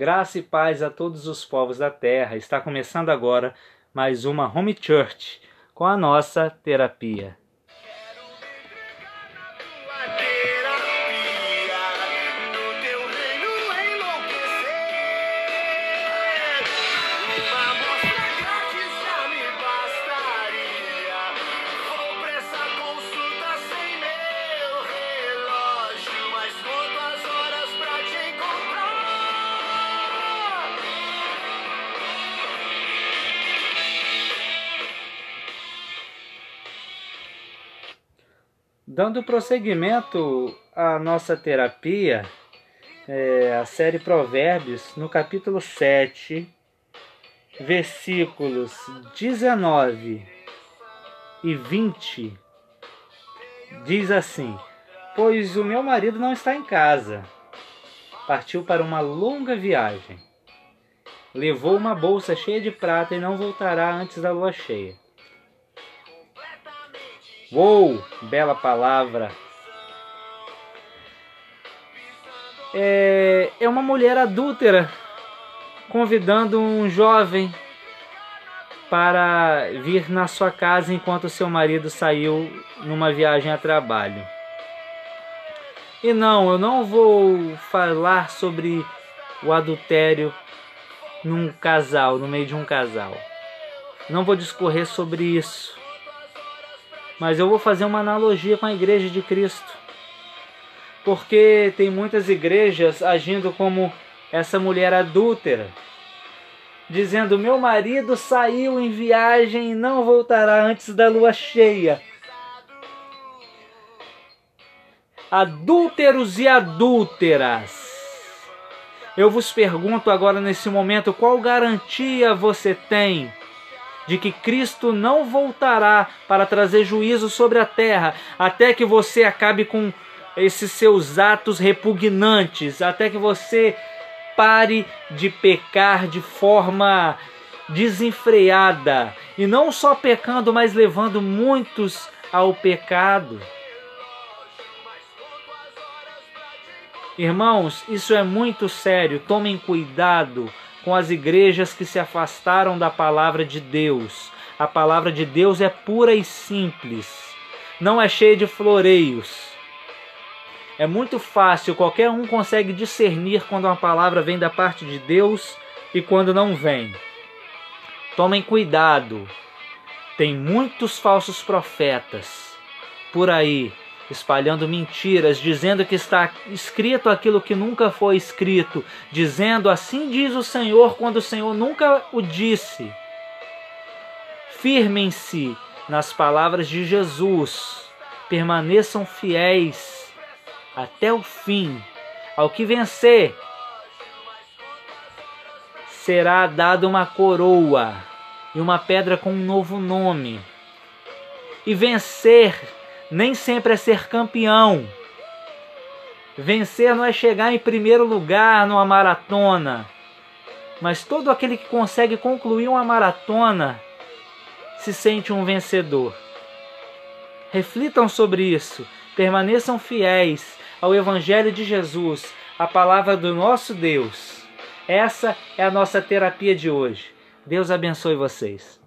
Graça e paz a todos os povos da terra. Está começando agora mais uma Home Church com a nossa terapia. Dando prosseguimento à nossa terapia, é, a série Provérbios, no capítulo 7, versículos 19 e 20, diz assim: Pois o meu marido não está em casa, partiu para uma longa viagem. Levou uma bolsa cheia de prata e não voltará antes da lua cheia. Uou, bela palavra. É, é uma mulher adúltera convidando um jovem para vir na sua casa enquanto seu marido saiu numa viagem a trabalho. E não, eu não vou falar sobre o adultério num casal, no meio de um casal. Não vou discorrer sobre isso. Mas eu vou fazer uma analogia com a igreja de Cristo. Porque tem muitas igrejas agindo como essa mulher adúltera, dizendo: Meu marido saiu em viagem e não voltará antes da lua cheia. Adúlteros e adúlteras. Eu vos pergunto agora nesse momento: qual garantia você tem de que Cristo não voltará para trazer juízo sobre a terra, até que você acabe com esses seus atos repugnantes, até que você pare de pecar de forma desenfreada e não só pecando, mas levando muitos ao pecado. Irmãos, isso é muito sério. Tomem cuidado com as igrejas que se afastaram da palavra de Deus. A palavra de Deus é pura e simples, não é cheia de floreios. É muito fácil, qualquer um consegue discernir quando uma palavra vem da parte de Deus e quando não vem. Tomem cuidado, tem muitos falsos profetas por aí espalhando mentiras, dizendo que está escrito aquilo que nunca foi escrito, dizendo assim diz o Senhor quando o Senhor nunca o disse. Firmem-se nas palavras de Jesus, permaneçam fiéis até o fim. Ao que vencer, será dada uma coroa e uma pedra com um novo nome. E vencer nem sempre é ser campeão. Vencer não é chegar em primeiro lugar numa maratona, mas todo aquele que consegue concluir uma maratona se sente um vencedor. Reflitam sobre isso, permaneçam fiéis ao Evangelho de Jesus, a palavra do nosso Deus. Essa é a nossa terapia de hoje. Deus abençoe vocês.